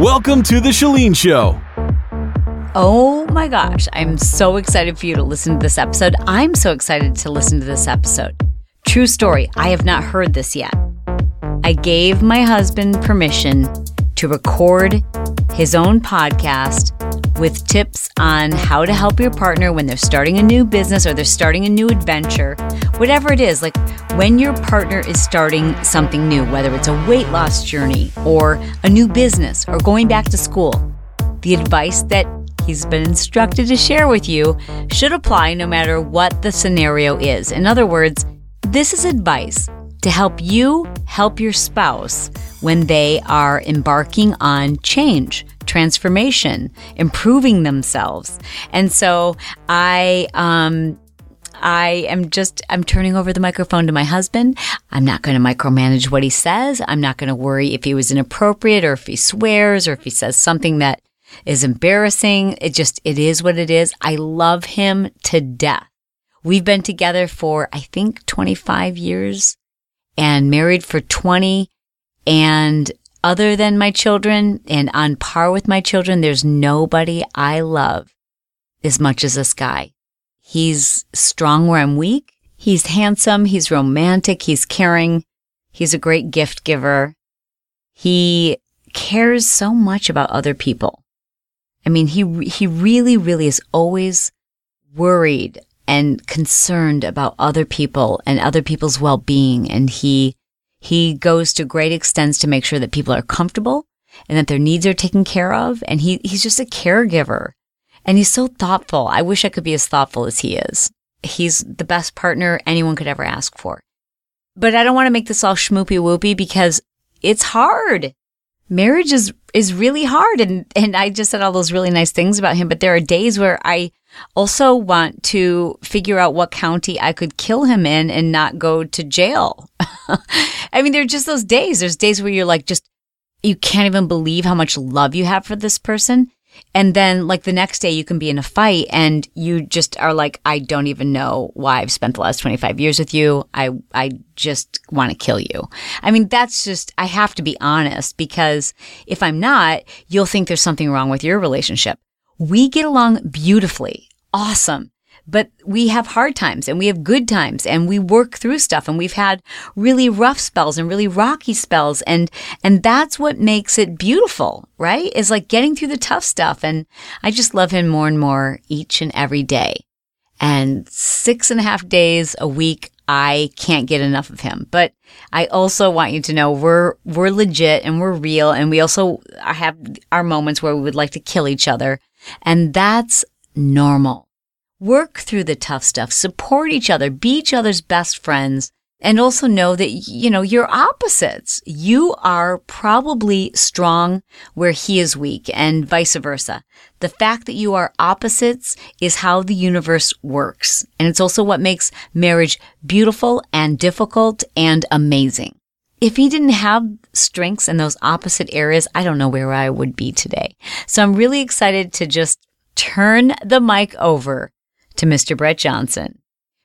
Welcome to the Chalene Show. Oh my gosh, I'm so excited for you to listen to this episode. I'm so excited to listen to this episode. True story, I have not heard this yet. I gave my husband permission to record his own podcast with tips on how to help your partner when they're starting a new business or they're starting a new adventure, whatever it is. Like when your partner is starting something new, whether it's a weight loss journey or a new business or going back to school, the advice that he's been instructed to share with you should apply no matter what the scenario is. In other words, this is advice to help you help your spouse when they are embarking on change, transformation, improving themselves. And so I, um, I am just, I'm turning over the microphone to my husband. I'm not going to micromanage what he says. I'm not going to worry if he was inappropriate or if he swears or if he says something that is embarrassing. It just, it is what it is. I love him to death. We've been together for, I think, 25 years and married for 20. And other than my children and on par with my children, there's nobody I love as much as this guy. He's strong where I'm weak. He's handsome. He's romantic. He's caring. He's a great gift giver. He cares so much about other people. I mean, he, he really, really is always worried and concerned about other people and other people's well-being. And he, he goes to great extents to make sure that people are comfortable and that their needs are taken care of. And he, he's just a caregiver and he's so thoughtful. I wish I could be as thoughtful as he is. He's the best partner anyone could ever ask for. But I don't want to make this all schmoopy whoopy because it's hard. Marriage is, is really hard. And, and I just said all those really nice things about him, but there are days where I also want to figure out what county I could kill him in and not go to jail. I mean, there are just those days. There's days where you're like, just, you can't even believe how much love you have for this person. And then like the next day you can be in a fight and you just are like, I don't even know why I've spent the last 25 years with you. I, I just want to kill you. I mean, that's just, I have to be honest because if I'm not, you'll think there's something wrong with your relationship. We get along beautifully. Awesome. But we have hard times and we have good times and we work through stuff and we've had really rough spells and really rocky spells. And, and that's what makes it beautiful, right? Is like getting through the tough stuff. And I just love him more and more each and every day. And six and a half days a week, I can't get enough of him. But I also want you to know we're, we're legit and we're real. And we also have our moments where we would like to kill each other. And that's normal. Work through the tough stuff, support each other, be each other's best friends, and also know that, you know, you're opposites. You are probably strong where he is weak and vice versa. The fact that you are opposites is how the universe works. And it's also what makes marriage beautiful and difficult and amazing. If he didn't have strengths in those opposite areas, I don't know where I would be today. So I'm really excited to just turn the mic over to Mr. Bret Johnson,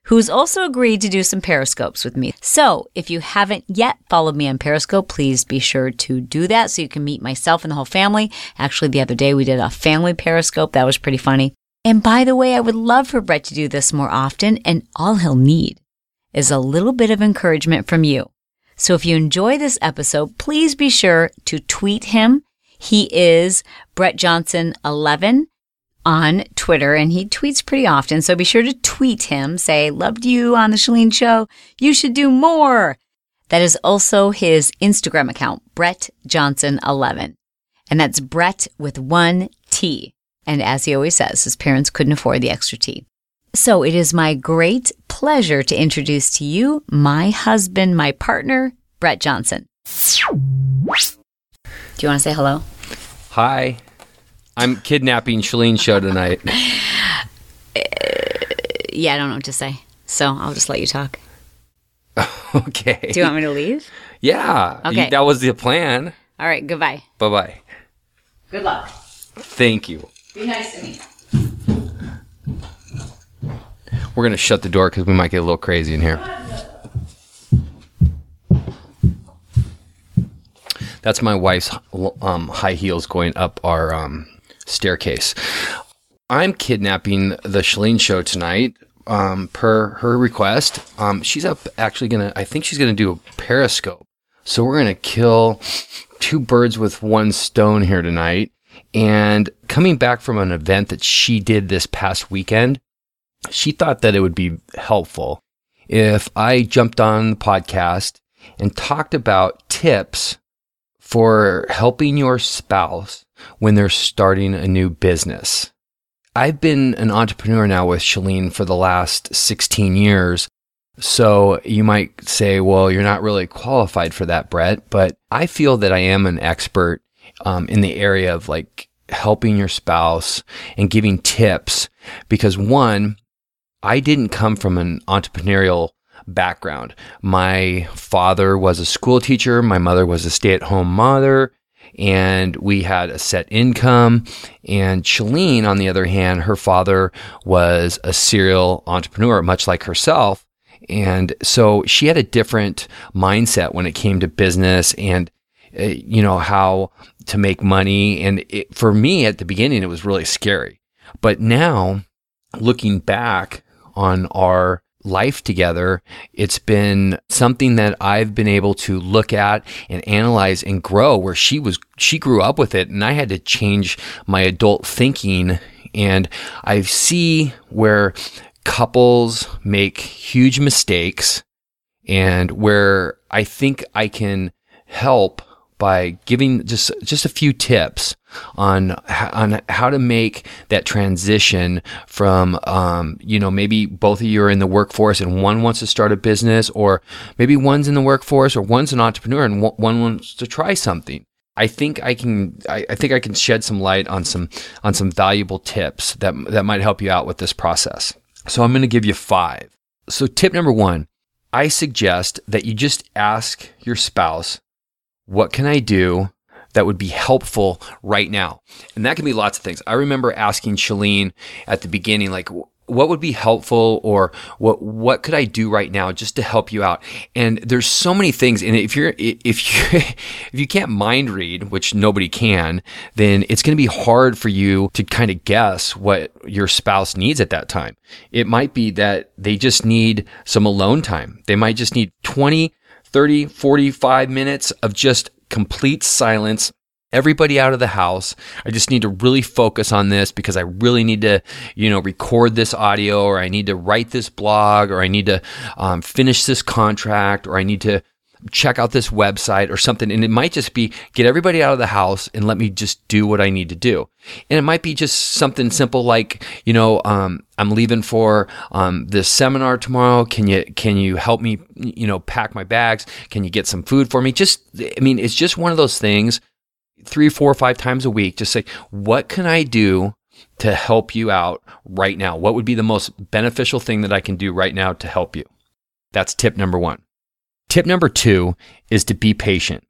who's also agreed to do some Periscopes with me. So if you haven't yet followed me on Periscope, please be sure to do that so you can meet myself and the whole family. Actually, the other day we did a family Periscope. That was pretty funny. And by the way, I would love for Bret to do this more often, and all he'll need is a little bit of encouragement from you. So if you enjoy this episode, please be sure to tweet him. He is Bret Johnson 11 on Twitter and he tweets pretty often. So be sure to tweet him, say, loved you on the Chalene show. You should do more. That is also his Instagram account, Bret Johnson 11. And that's Bret with one T. And as he always says, his parents couldn't afford the extra T. So it is my great pleasure to introduce to you my husband, my partner, Bret Johnson. Do you want to say hello? Hi. I'm kidnapping Chalene show tonight. Yeah, I don't know what to say. So I'll just let you talk. okay. Do you want me to leave? Yeah. Okay. you- that was the plan. All right, goodbye. Bye bye. Good luck. Thank you. Be nice to me. We're going to shut the door because we might get a little crazy in here. That's my wife's um, high heels going up our um, staircase. I'm kidnapping the Chalene show tonight um, per her request. Um, she's up actually going to, I think she's going to do a periscope. So we're going to kill two birds with one stone here tonight. And coming back from an event that she did this past weekend, she thought that it would be helpful if I jumped on the podcast and talked about tips for helping your spouse when they're starting a new business. I've been an entrepreneur now with Chalene for the last 16 years. So you might say, well, you're not really qualified for that, Bret, but I feel that I am an expert um, in the area of like helping your spouse and giving tips because one, I didn't come from an entrepreneurial background. My father was a school teacher, my mother was a stay at home mother, and we had a set income. And Chalene, on the other hand, her father was a serial entrepreneur, much like herself. And so she had a different mindset when it came to business and, uh, you know, how to make money. And it, for me at the beginning, it was really scary. But now, looking back on our life together, it's been something that I've been able to look at and analyze and grow where she was, she grew up with it and I had to change my adult thinking. And I see where couples make huge mistakes and where I think I can help by giving just just a few tips on on how to make that transition from um, you know maybe both of you are in the workforce and one wants to start a business or maybe one's in the workforce or one's an entrepreneur and one wants to try something. I think I can I, I think I can shed some light on some on some valuable tips that that might help you out with this process. So I'm going to give you five. So tip number one, I suggest that you just ask your spouse what can I do that would be helpful right now? And that can be lots of things. I remember asking Chalene at the beginning, like, what would be helpful or what what could I do right now just to help you out? And there's so many things. And if you're if you if you can't mind read, which nobody can, then it's going to be hard for you to kind of guess what your spouse needs at that time. It might be that they just need some alone time. They might just need 20 30, 45 minutes of just complete silence. Everybody out of the house. I just need to really focus on this because I really need to, you know, record this audio or I need to write this blog or I need to um, finish this contract or I need to check out this website or something. And it might just be get everybody out of the house and let me just do what I need to do. And it might be just something simple like, you know, um, I'm leaving for um, this seminar tomorrow. Can you can you help me, you know, pack my bags? Can you get some food for me? Just, I mean, it's just one of those things. Three, four, five times a week. Just say, what can I do to help you out right now? What would be the most beneficial thing that I can do right now to help you? That's tip number one. Tip number two is to be patient.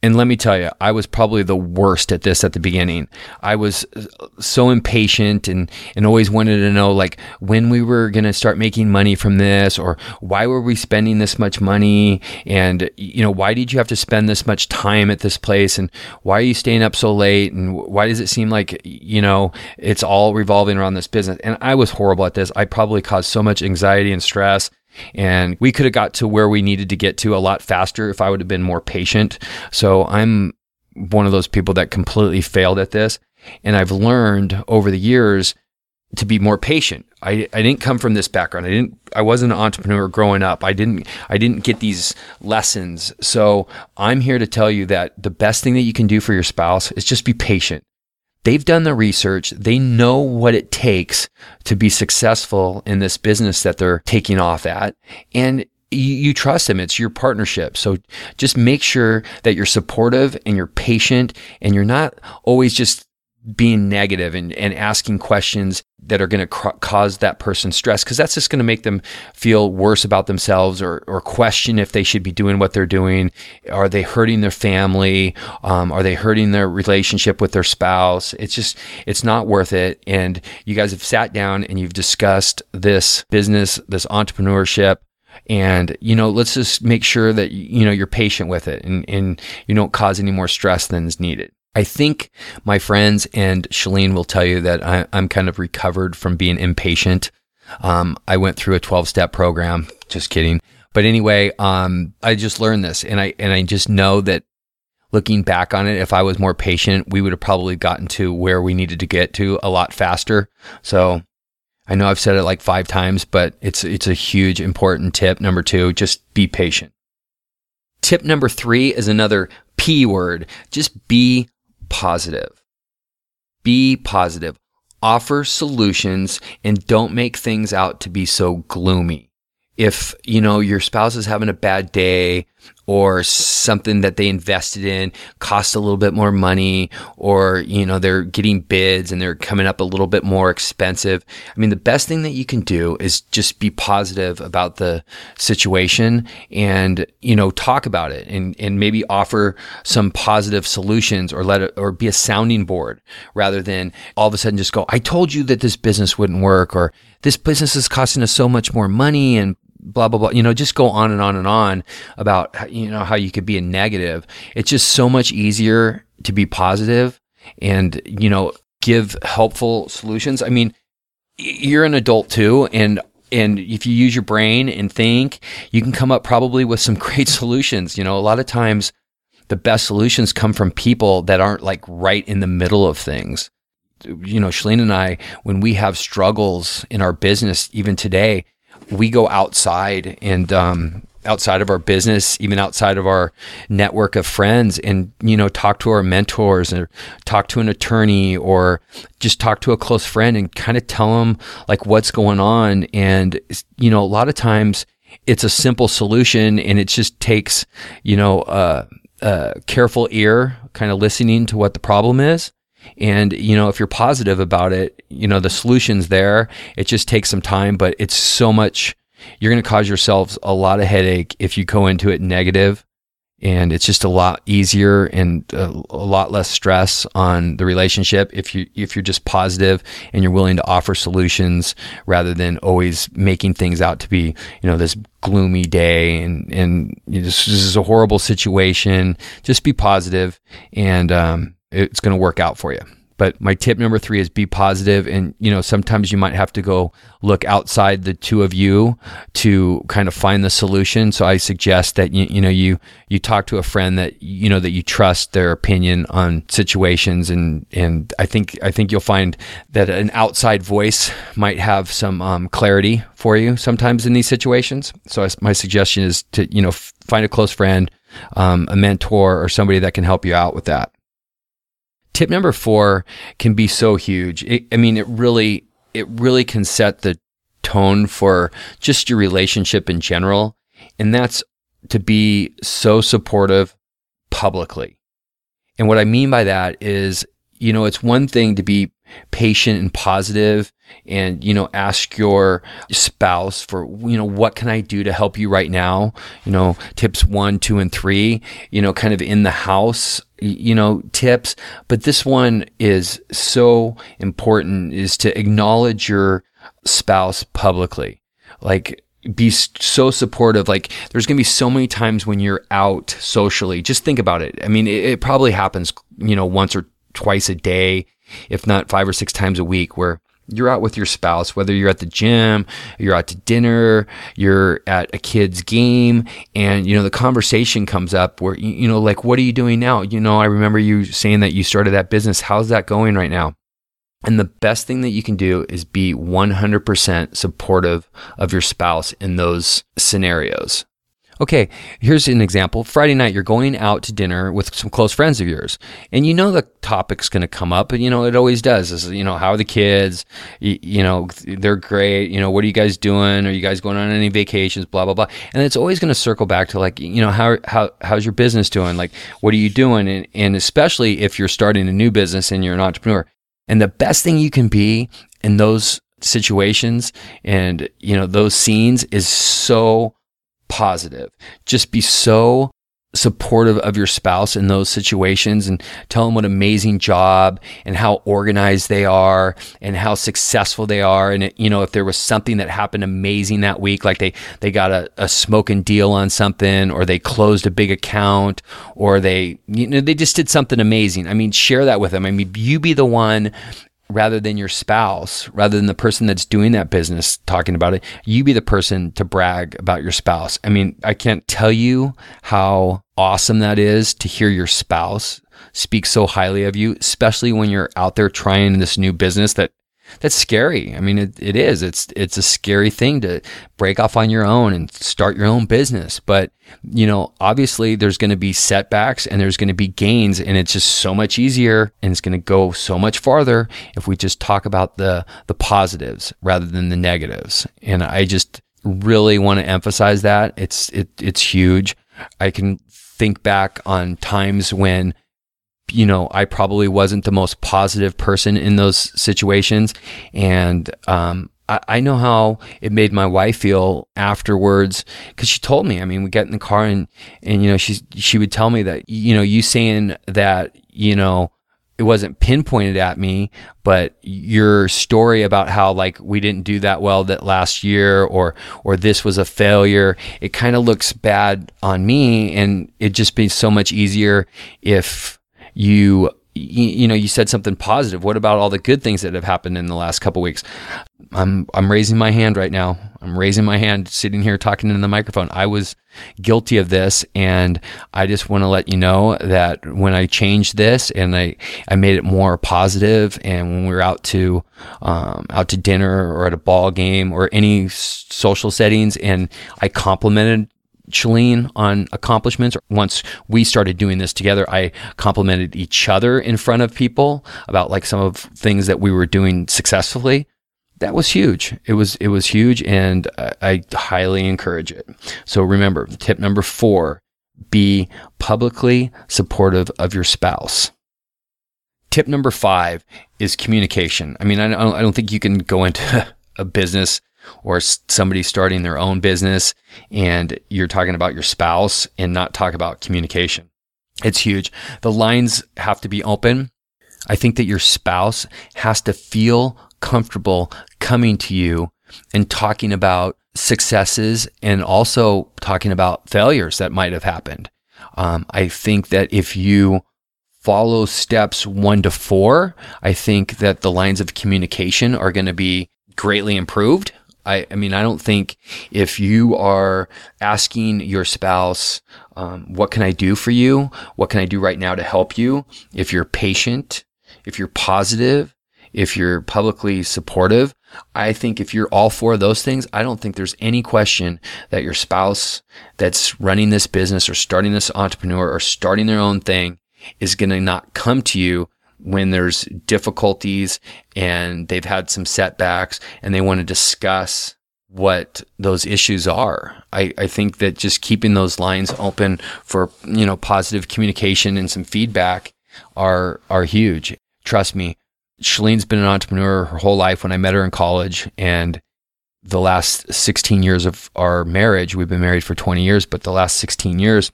And let me tell you, I was probably the worst at this at the beginning. I was uh, so impatient and, and always wanted to know like when we were going to start making money from this or why were we spending this much money? And, you know, why did you have to spend this much time at this place? And why are you staying up so late? And why does it seem like, you know, it's all revolving around this business? And I was horrible at this. I probably caused so much anxiety and stress and we could have got to where we needed to get to a lot faster if I would have been more patient. So I'm one of those people that completely failed at this. And I've learned over the years to be more patient. I, I didn't come from this background. I didn't I wasn't an entrepreneur growing up. I didn't I didn't get these lessons. So I'm here to tell you that the best thing that you can do for your spouse is just be patient. They've done the research. They know what it takes to be successful in this business that they're taking off at. And you, you trust them. It's your partnership. So just make sure that you're supportive and you're patient and you're not always just being negative and, and asking questions that are going to cr- cause that person stress because that's just going to make them feel worse about themselves or, or question if they should be doing what they're doing. Are they hurting their family? Um, are they hurting their relationship with their spouse? It's just, it's not worth it. And you guys have sat down and you've discussed this business, this entrepreneurship, and you know let's just make sure that you know you're patient with it and, and you don't cause any more stress than is needed I think my friends and Chalene will tell you that I, am kind of recovered from being impatient. Um, I went through a 12 step program. Just kidding. But anyway, um, I just learned this and I, and I just know that looking back on it, if I was more patient, we would have probably gotten to where we needed to get to a lot faster. So I know I've said it like five times, but it's it's a huge important tip. Number two, just be patient. Tip number three is another P word. Just be positive. Be positive. Offer solutions and don't make things out to be so gloomy. If, you know, your spouse is having a bad day or something that they invested in cost a little bit more money or you know they're getting bids and they're coming up a little bit more expensive. I mean the best thing that you can do is just be positive about the situation and you know talk about it and and maybe offer some positive solutions or let it or be a sounding board rather than all of a sudden just go i told you that this business wouldn't work or this business is costing us so much more money and blah blah blah. You know just go on and on and on about you know how you could be a negative. It's just so much easier to be positive and you know give helpful solutions. I mean you're an adult too and and if you use your brain and think you can come up probably with some great solutions. You know a lot of times the best solutions come from people that aren't like right in the middle of things. You know Chalene and I when we have struggles in our business even today we go outside and um, outside of our business, even outside of our network of friends, and you know, talk to our mentors or talk to an attorney or just talk to a close friend and kind of tell them like what's going on. And you know, a lot of times it's a simple solution, and it just takes you know a, a careful ear, kind of listening to what the problem is. And, you know, if you're positive about it, you know, the solution's there. It just takes some time, but it's so much, you're going to cause yourselves a lot of headache if you go into it negative. And it's just a lot easier and a, a, lot less stress on the relationship if you if you're just positive and you're willing to offer solutions rather than always making things out to be you know this gloomy day. And and you know, this, this, is a horrible situation. Just be positive and um, it's going to work out for you. But my tip number three is be positive, and you know sometimes you might have to go look outside the two of you to kind of find the solution. So I suggest that you you know you you talk to a friend that you know that you trust their opinion on situations, and and I think I think you'll find that an outside voice might have some um, clarity for you sometimes in these situations. So I, my suggestion is to you know find a close friend, um, a mentor, or somebody that can help you out with that. Tip number four can be so huge. It, I mean, it really, it really can set the tone for just your relationship in general. And that's to be so supportive publicly. And what I mean by that is, you know, it's one thing to be patient and positive and you know ask your spouse for you know what can i do to help you right now? You know tips one two and three you know kind of in the house you know tips. But this one is so important is to acknowledge your spouse publicly. Like be so supportive. Like there's going to be so many times when you're out socially. Just think about it. I mean it, it probably happens you know once or twice a day if not five or six times a week, where you're out with your spouse, whether you're at the gym, you're out to dinner, you're at a kid's game, and you know the conversation comes up where you know like what are you doing now? You know, I remember you saying that you started that business. How's that going right now? And the best thing that you can do is be 100% supportive of your spouse in those scenarios. Okay, here's an example. Friday night, you're going out to dinner with some close friends of yours, and you know the topic's going to come up, and you know it always does. Is you know how are the kids? You, you, know they're great. You know what are you guys doing? Are you guys going on any vacations? Blah blah blah. And it's always going to circle back to like you know how how how's your business doing? Like what are you doing? And and especially if you're starting a new business and you're an entrepreneur, and the best thing you can be in those situations and you know those scenes is so positive. Just be so supportive of your spouse in those situations and tell them what an amazing job and how organized they are and how successful they are. And you know if there was something that happened amazing that week like they they got a, a smoking deal on something or they closed a big account or they you know they just did something amazing. I mean share that with them. I mean you be the one rather than your spouse, rather than the person that's doing that business talking about it, you be the person to brag about your spouse. I mean, I can't tell you how awesome that is to hear your spouse speak so highly of you, especially when you're out there trying this new business that that's scary. I mean, it, it is. It's it's a scary thing to break off on your own and start your own business. But you know, obviously, there's going to be setbacks and there's going to be gains, and it's just so much easier and it's going to go so much farther if we just talk about the the positives rather than the negatives. And I just really want to emphasize that. It's it it's huge. I can think back on times when you know, I probably wasn't the most positive person in those situations. And, um, I, know how it made my wife feel afterwards because she told me. I mean, we get in the car and and you know she she would tell me that you know you saying that you know it wasn't pinpointed at me, but your story about how like we didn't do that well that last year or or this was a failure, it kind of looks bad on me and it'd just be so much easier if you you, know you said something positive. What about all the good things that have happened in the last couple weeks? I'm i'm raising my hand right now. I'm raising my hand sitting here talking in the microphone. I was guilty of this and i just want to let you know that when i changed this and i i made it more positive and when we were out to um, out to dinner or at a ball game or any social settings and i complimented Chalene on accomplishments. Once we started doing this together, I complimented each other in front of people about like some of things that we were doing successfully. That was huge. It was it was huge, and I, highly encourage it. So remember, tip number four: be publicly supportive of your spouse. Tip number five is communication. I mean, I don't, I don't think you can go into a business or somebody starting their own business and you're talking about your spouse and not talk about communication. It's huge. The lines have to be open. I think that your spouse has to feel comfortable coming to you and talking about successes and also talking about failures that might have happened. Um, I think that if you follow steps one to four, I think that the lines of communication are going to be greatly improved. I, I mean, I don't think if you are asking your spouse, um, what can I do for you? What can I do right now to help you? If you're patient, if you're positive, if you're publicly supportive, I think if you're all four of those things, I don't think there's any question that your spouse that's running this business or starting this entrepreneur or starting their own thing is going to not come to you when there's difficulties and they've had some setbacks and they want to discuss what those issues are. I, I think that just keeping those lines open for, you know, positive communication and some feedback are are huge. Trust me. Chalene's been an entrepreneur her whole life when I met her in college and the last 16 years of our marriage, we've been married for 20 years, but the last 16 years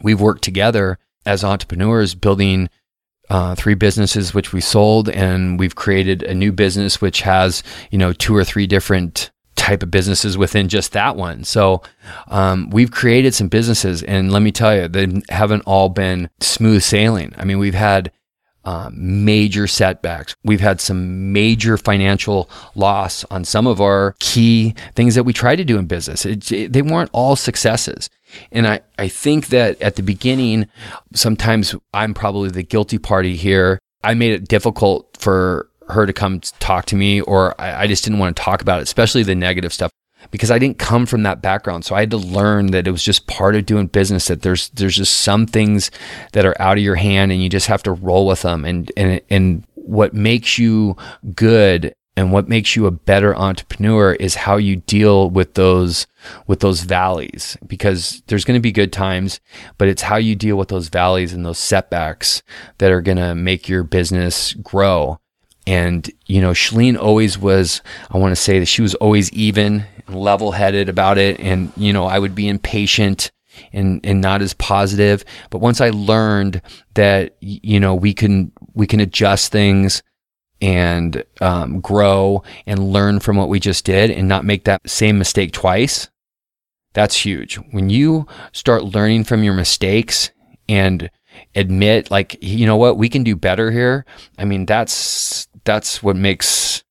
we've worked together as entrepreneurs building uh, three businesses which we sold, and we've created a new business which has you know two or three different type of businesses within just that one. So um, we've created some businesses, and let me tell you, they haven't all been smooth sailing. I mean, we've had uh, major setbacks. We've had some major financial loss on some of our key things that we try to do in business. It, it, they weren't all successes. And I, I think that at the beginning, sometimes I'm probably the guilty party here. I made it difficult for her to come talk to me, or I, I just didn't want to talk about it, especially the negative stuff. because I didn't come from that background. So I had to learn that it was just part of doing business that there's there's just some things that are out of your hand and you just have to roll with them and and and what makes you good and what makes you a better entrepreneur is how you deal with those with those valleys because there's going to be good times but it's how you deal with those valleys and those setbacks that are going to make your business grow. And you know Chalene always was I want to say that she was always even and level headed about it and you know I would be impatient and and not as positive. But once I learned that you know we can we can adjust things and um, grow and learn from what we just did and not make that same mistake twice. That's huge. When you start learning from your mistakes and admit like you know what we can do better here i mean that's that's what makes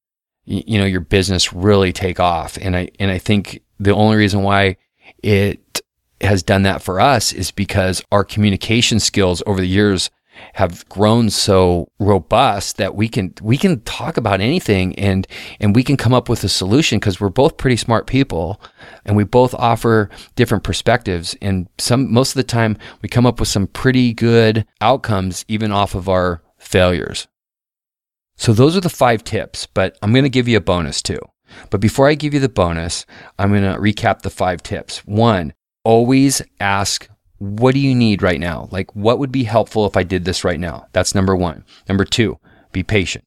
you know your business really take off and i and i think the only reason why it has done that for us is because our communication skills over the years have grown so robust that we can we can talk about anything and and we can come up with a solution because we're both pretty smart people and we both offer different perspectives and some most of the time we come up with some pretty good outcomes even off of our failures. So those are the 5 tips, but I'm going to give you a bonus too. But before I give you the bonus, I'm going to recap the 5 tips. 1, always ask what do you need right now? Like, what would be helpful if I did this right now? That's number one. Number two, be patient.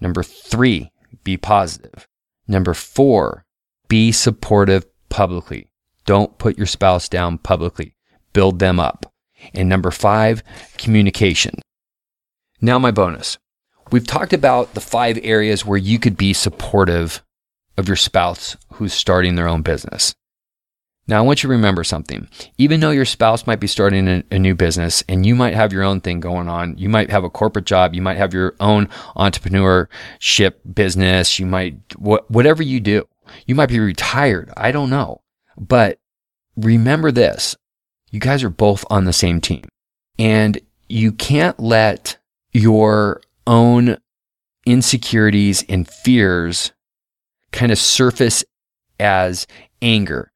Number three, be positive. Number four, be supportive publicly. Don't put your spouse down publicly. Build them up. And number five, communication. Now, my bonus. We've talked about the five areas where you could be supportive of your spouse who's starting their own business. Now, I want you to remember something. Even though your spouse might be starting a, a, new business and you might have your own thing going on, you might have a corporate job, you might have your own entrepreneurship business, you might, wh- whatever you do, you might be retired. I don't know. But remember this you guys are both on the same team. And you can't let your own insecurities and fears kind of surface as anger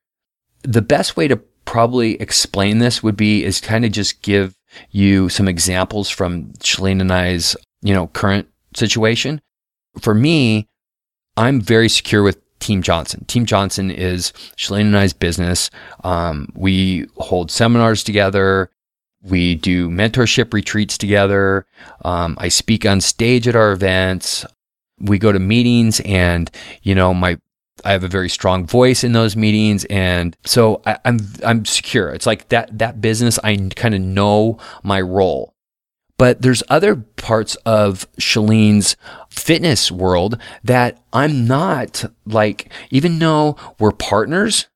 the best way to probably explain this would be is kind of just give you some examples from Chalene and I's, you know, current situation. For me, I'm very secure with Team Johnson. Team Johnson is Chalene and I's business. Um, we hold seminars together. We do mentorship retreats together. Um, I speak on stage at our events. We go to meetings and, you know, my I have a very strong voice in those meetings, and so I, I'm I'm secure. It's like that that business. I kind of know my role, but there's other parts of Chalene's fitness world that I'm not like. Even though we're partners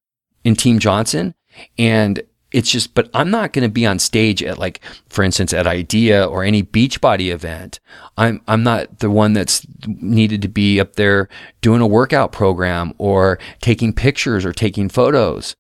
in Team Johnson, and it's just, but I'm not going to be on stage at like, for instance, at IDEA or any Beachbody event. I'm, I'm not the one that's needed to be up there doing a workout program or taking pictures or taking photos.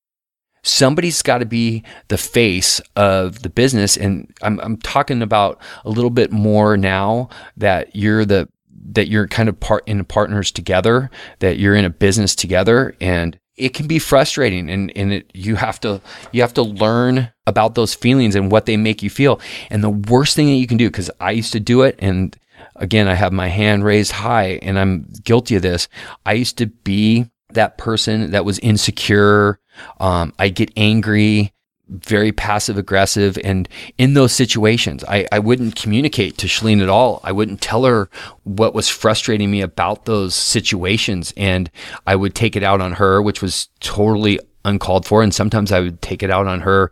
Somebody's got to be the face of the business. And I'm, I'm talking about a little bit more now that you're the, that you're kind of part in partners together, that you're in a business together and it can be frustrating and, and it, you have to you have to learn about those feelings and what they make you feel. And the worst thing that you can do because i used to do it and again i have my hand raised high and i'm guilty of this. I used to be that person that was insecure. Um, i get angry very passive aggressive. And in those situations, I, I wouldn't communicate to Chalene at all. I wouldn't tell her what was frustrating me about those situations. And I would take it out on her, which was totally uncalled for. And sometimes I would take it out on her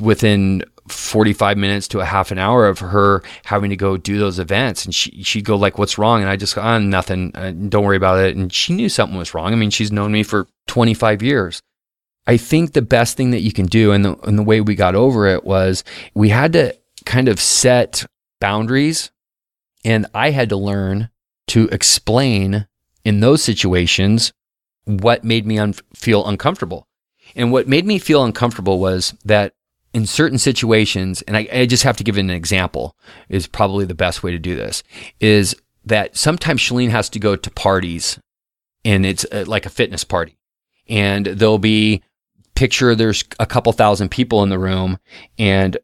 within 45 minutes to a half an hour of her having to go do those events and she, she'd go like what's wrong and i just go oh, nothing uh, don't worry about it and she knew something was wrong i mean she's known me for 25 years I think the best thing that you can do, and the, and the way we got over it was we had to kind of set boundaries, and I had to learn to explain in those situations what made me un- feel uncomfortable. And what made me feel uncomfortable was that in certain situations, and I, I just have to give an example, is probably the best way to do this, is that sometimes Chalene has to go to parties and it's uh, like a fitness party and there'll be picture there's a couple thousand people in the room and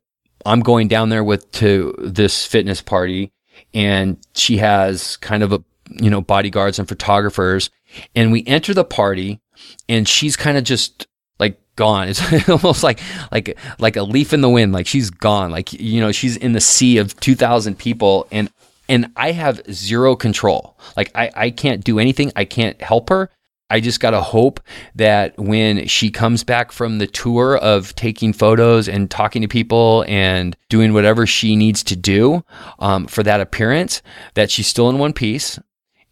I'm going down there with to this fitness party and she has kind of a you know bodyguards and photographers and we enter the party and she's kind of just like gone. It's almost like like like a leaf in the wind like she's gone. Like you know she's in the sea of 2000 people and and I have zero control. Like I I can't do anything. I can't help her I just got to hope that when she comes back from the tour of taking photos and talking to people and doing whatever she needs to do um, for that appearance, that she's still in one piece.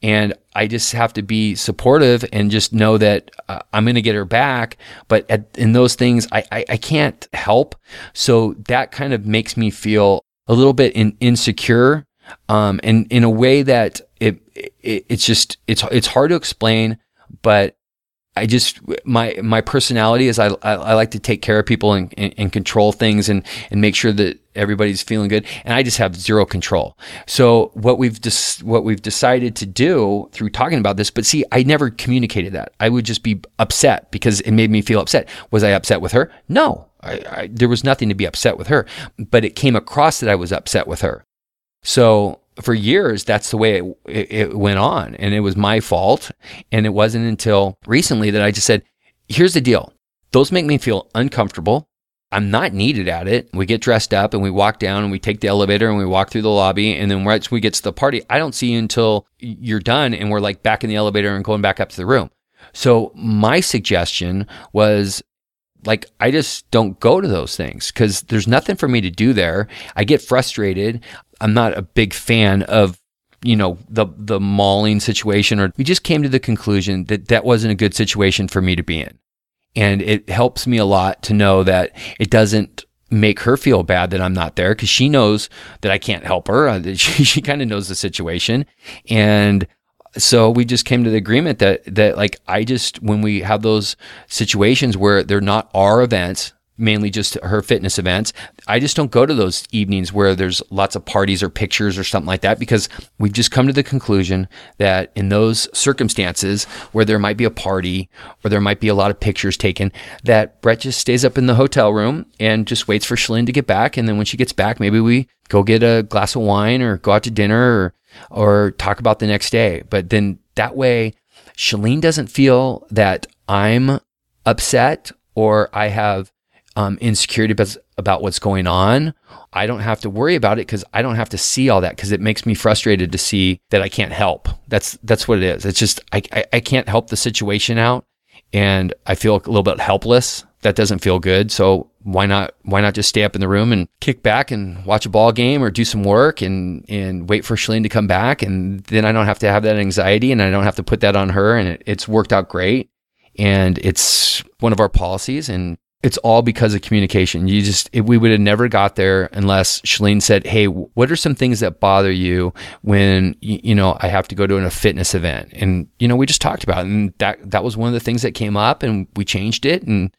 And I just have to be supportive and just know that uh, I'm going to get her back. But at, in those things, I, I, I, can't help. So that kind of makes me feel a little bit in, insecure. Um, and in a way that it, it, it's just, it's, it's hard to explain but I just my my personality is I, I, I like to take care of people and, and, and, control things and and make sure that everybody's feeling good and I just have zero control. So what we've dis, what we've decided to do through talking about this, but see, I never communicated that. I would just be upset because it made me feel upset. Was I upset with her? No, I, I, there was nothing to be upset with her, but it came across that I was upset with her. So for years, that's the way it, it, it, went on. And it was my fault. And it wasn't until recently that I just said, here's the deal. Those make me feel uncomfortable. I'm not needed at it. We get dressed up and we walk down and we take the elevator and we walk through the lobby. And then once we get to the party, I don't see you until you're done and we're like back in the elevator and going back up to the room. So my suggestion was like I just don't go to those things because there's nothing for me to do there. I get frustrated. I'm not a big fan of you know the the mauling situation or we just came to the conclusion that that wasn't a good situation for me to be in and it helps me a lot to know that it doesn't make her feel bad that I'm not there because she knows that I can't help her. She, she kind of knows the situation. And so we just came to the agreement that, that like, I just, when we have those situations where they're not our events, mainly just her fitness events. I just don't go to those evenings where there's lots of parties or pictures or something like that because we've just come to the conclusion that in those circumstances where there might be a party or there might be a lot of pictures taken, that Bret just stays up in the hotel room and just waits for Chalene to get back. And then when she gets back, maybe we go get a glass of wine or go out to dinner or, or talk about the next day. But then that way, Chalene doesn't feel that I'm upset or I have um, insecurity about, what's going on, I don't have to worry about it because I don't have to see all that because it makes me frustrated to see that I can't help. That's that's what it is. It's just I, I, I can't help the situation out, and I feel a little bit helpless. That doesn't feel good. So why not why not just stay up in the room and kick back and watch a ball game or do some work and and wait for Chalene to come back and then I don't have to have that anxiety and I don't have to put that on her and it, it's worked out great and it's one of our policies and it's all because of communication. You just, it, we would have never got there unless Chalene said, Hey, what are some things that bother you when, you, you know, I have to go to a fitness event? And, you know, we just talked about it. And that, that was one of the things that came up and we changed it and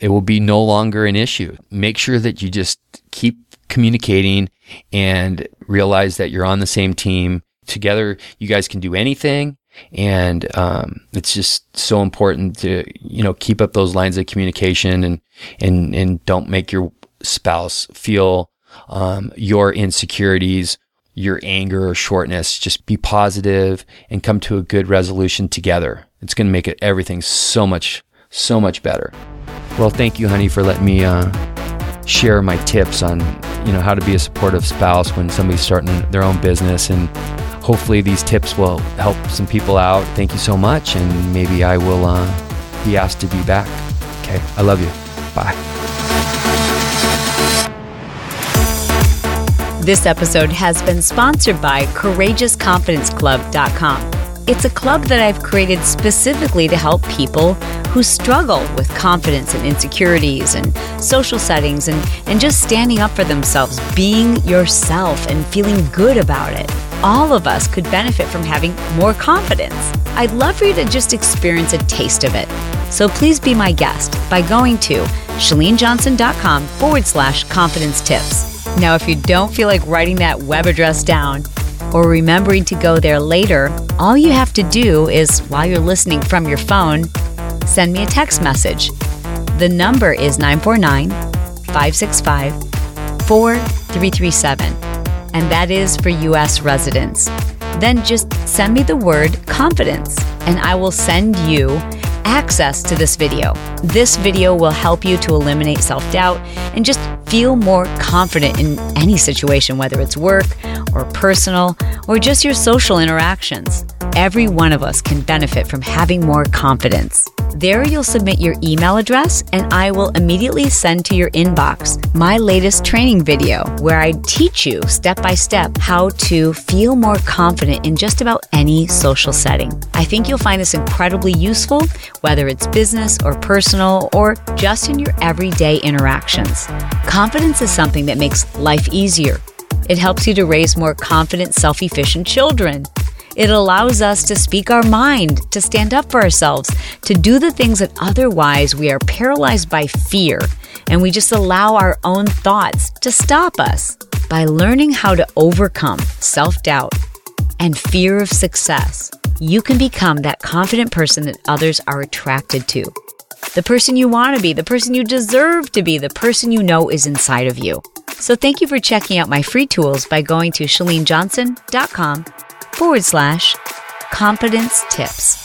it will be no longer an issue. Make sure that you just keep communicating and realize that you're on the same team. Together, you guys can do anything and um, it's just so important to you know keep up those lines of communication and and and don't make your spouse feel um, your insecurities your anger or shortness. Just be positive and come to a good resolution together. It's going to make it everything so much so much better. Well thank you honey for letting me uh, share my tips on you know how to be a supportive spouse when somebody's starting their own business and hopefully these tips will help some people out. Thank you so much, and maybe I will uh, be asked to be back. Okay, I love you. Bye. This episode has been sponsored by CourageousConfidenceClub.com. It's a club that I've created specifically to help people who struggle with confidence and insecurities and social settings and, and just standing up for themselves, being yourself and feeling good about it all of us could benefit from having more confidence. I'd love for you to just experience a taste of it. So please be my guest by going to chalenejohnson.com forward slash confidence tips. Now, if you don't feel like writing that web address down or remembering to go there later, all you have to do is, while you're listening from your phone, send me a text message. The number is 949 565 4337, and that is for US residents. Then just send me the word confidence, and I will send you access to this video. This video will help you to eliminate self doubt and just feel more confident in any situation, whether it's work or personal or just your social interactions. Every one of us can benefit from having more confidence. There, you'll submit your email address, and I will immediately send to your inbox my latest training video where I teach you step by step how to feel more confident in just about any social setting. I think you'll find this incredibly useful, whether it's business or personal or just in your everyday interactions. Confidence is something that makes life easier. It helps you to raise more confident, self efficient children. It allows us to speak our mind, to stand up for ourselves, to do the things that otherwise we are paralyzed by fear, and we just allow our own thoughts to stop us. By learning how to overcome self doubt and fear of success, you can become that confident person that others are attracted to. The person you want to be, the person you deserve to be, the person you know is inside of you. So thank you for checking out my free tools by going to chalenejohnson.com forward slash confidence tips.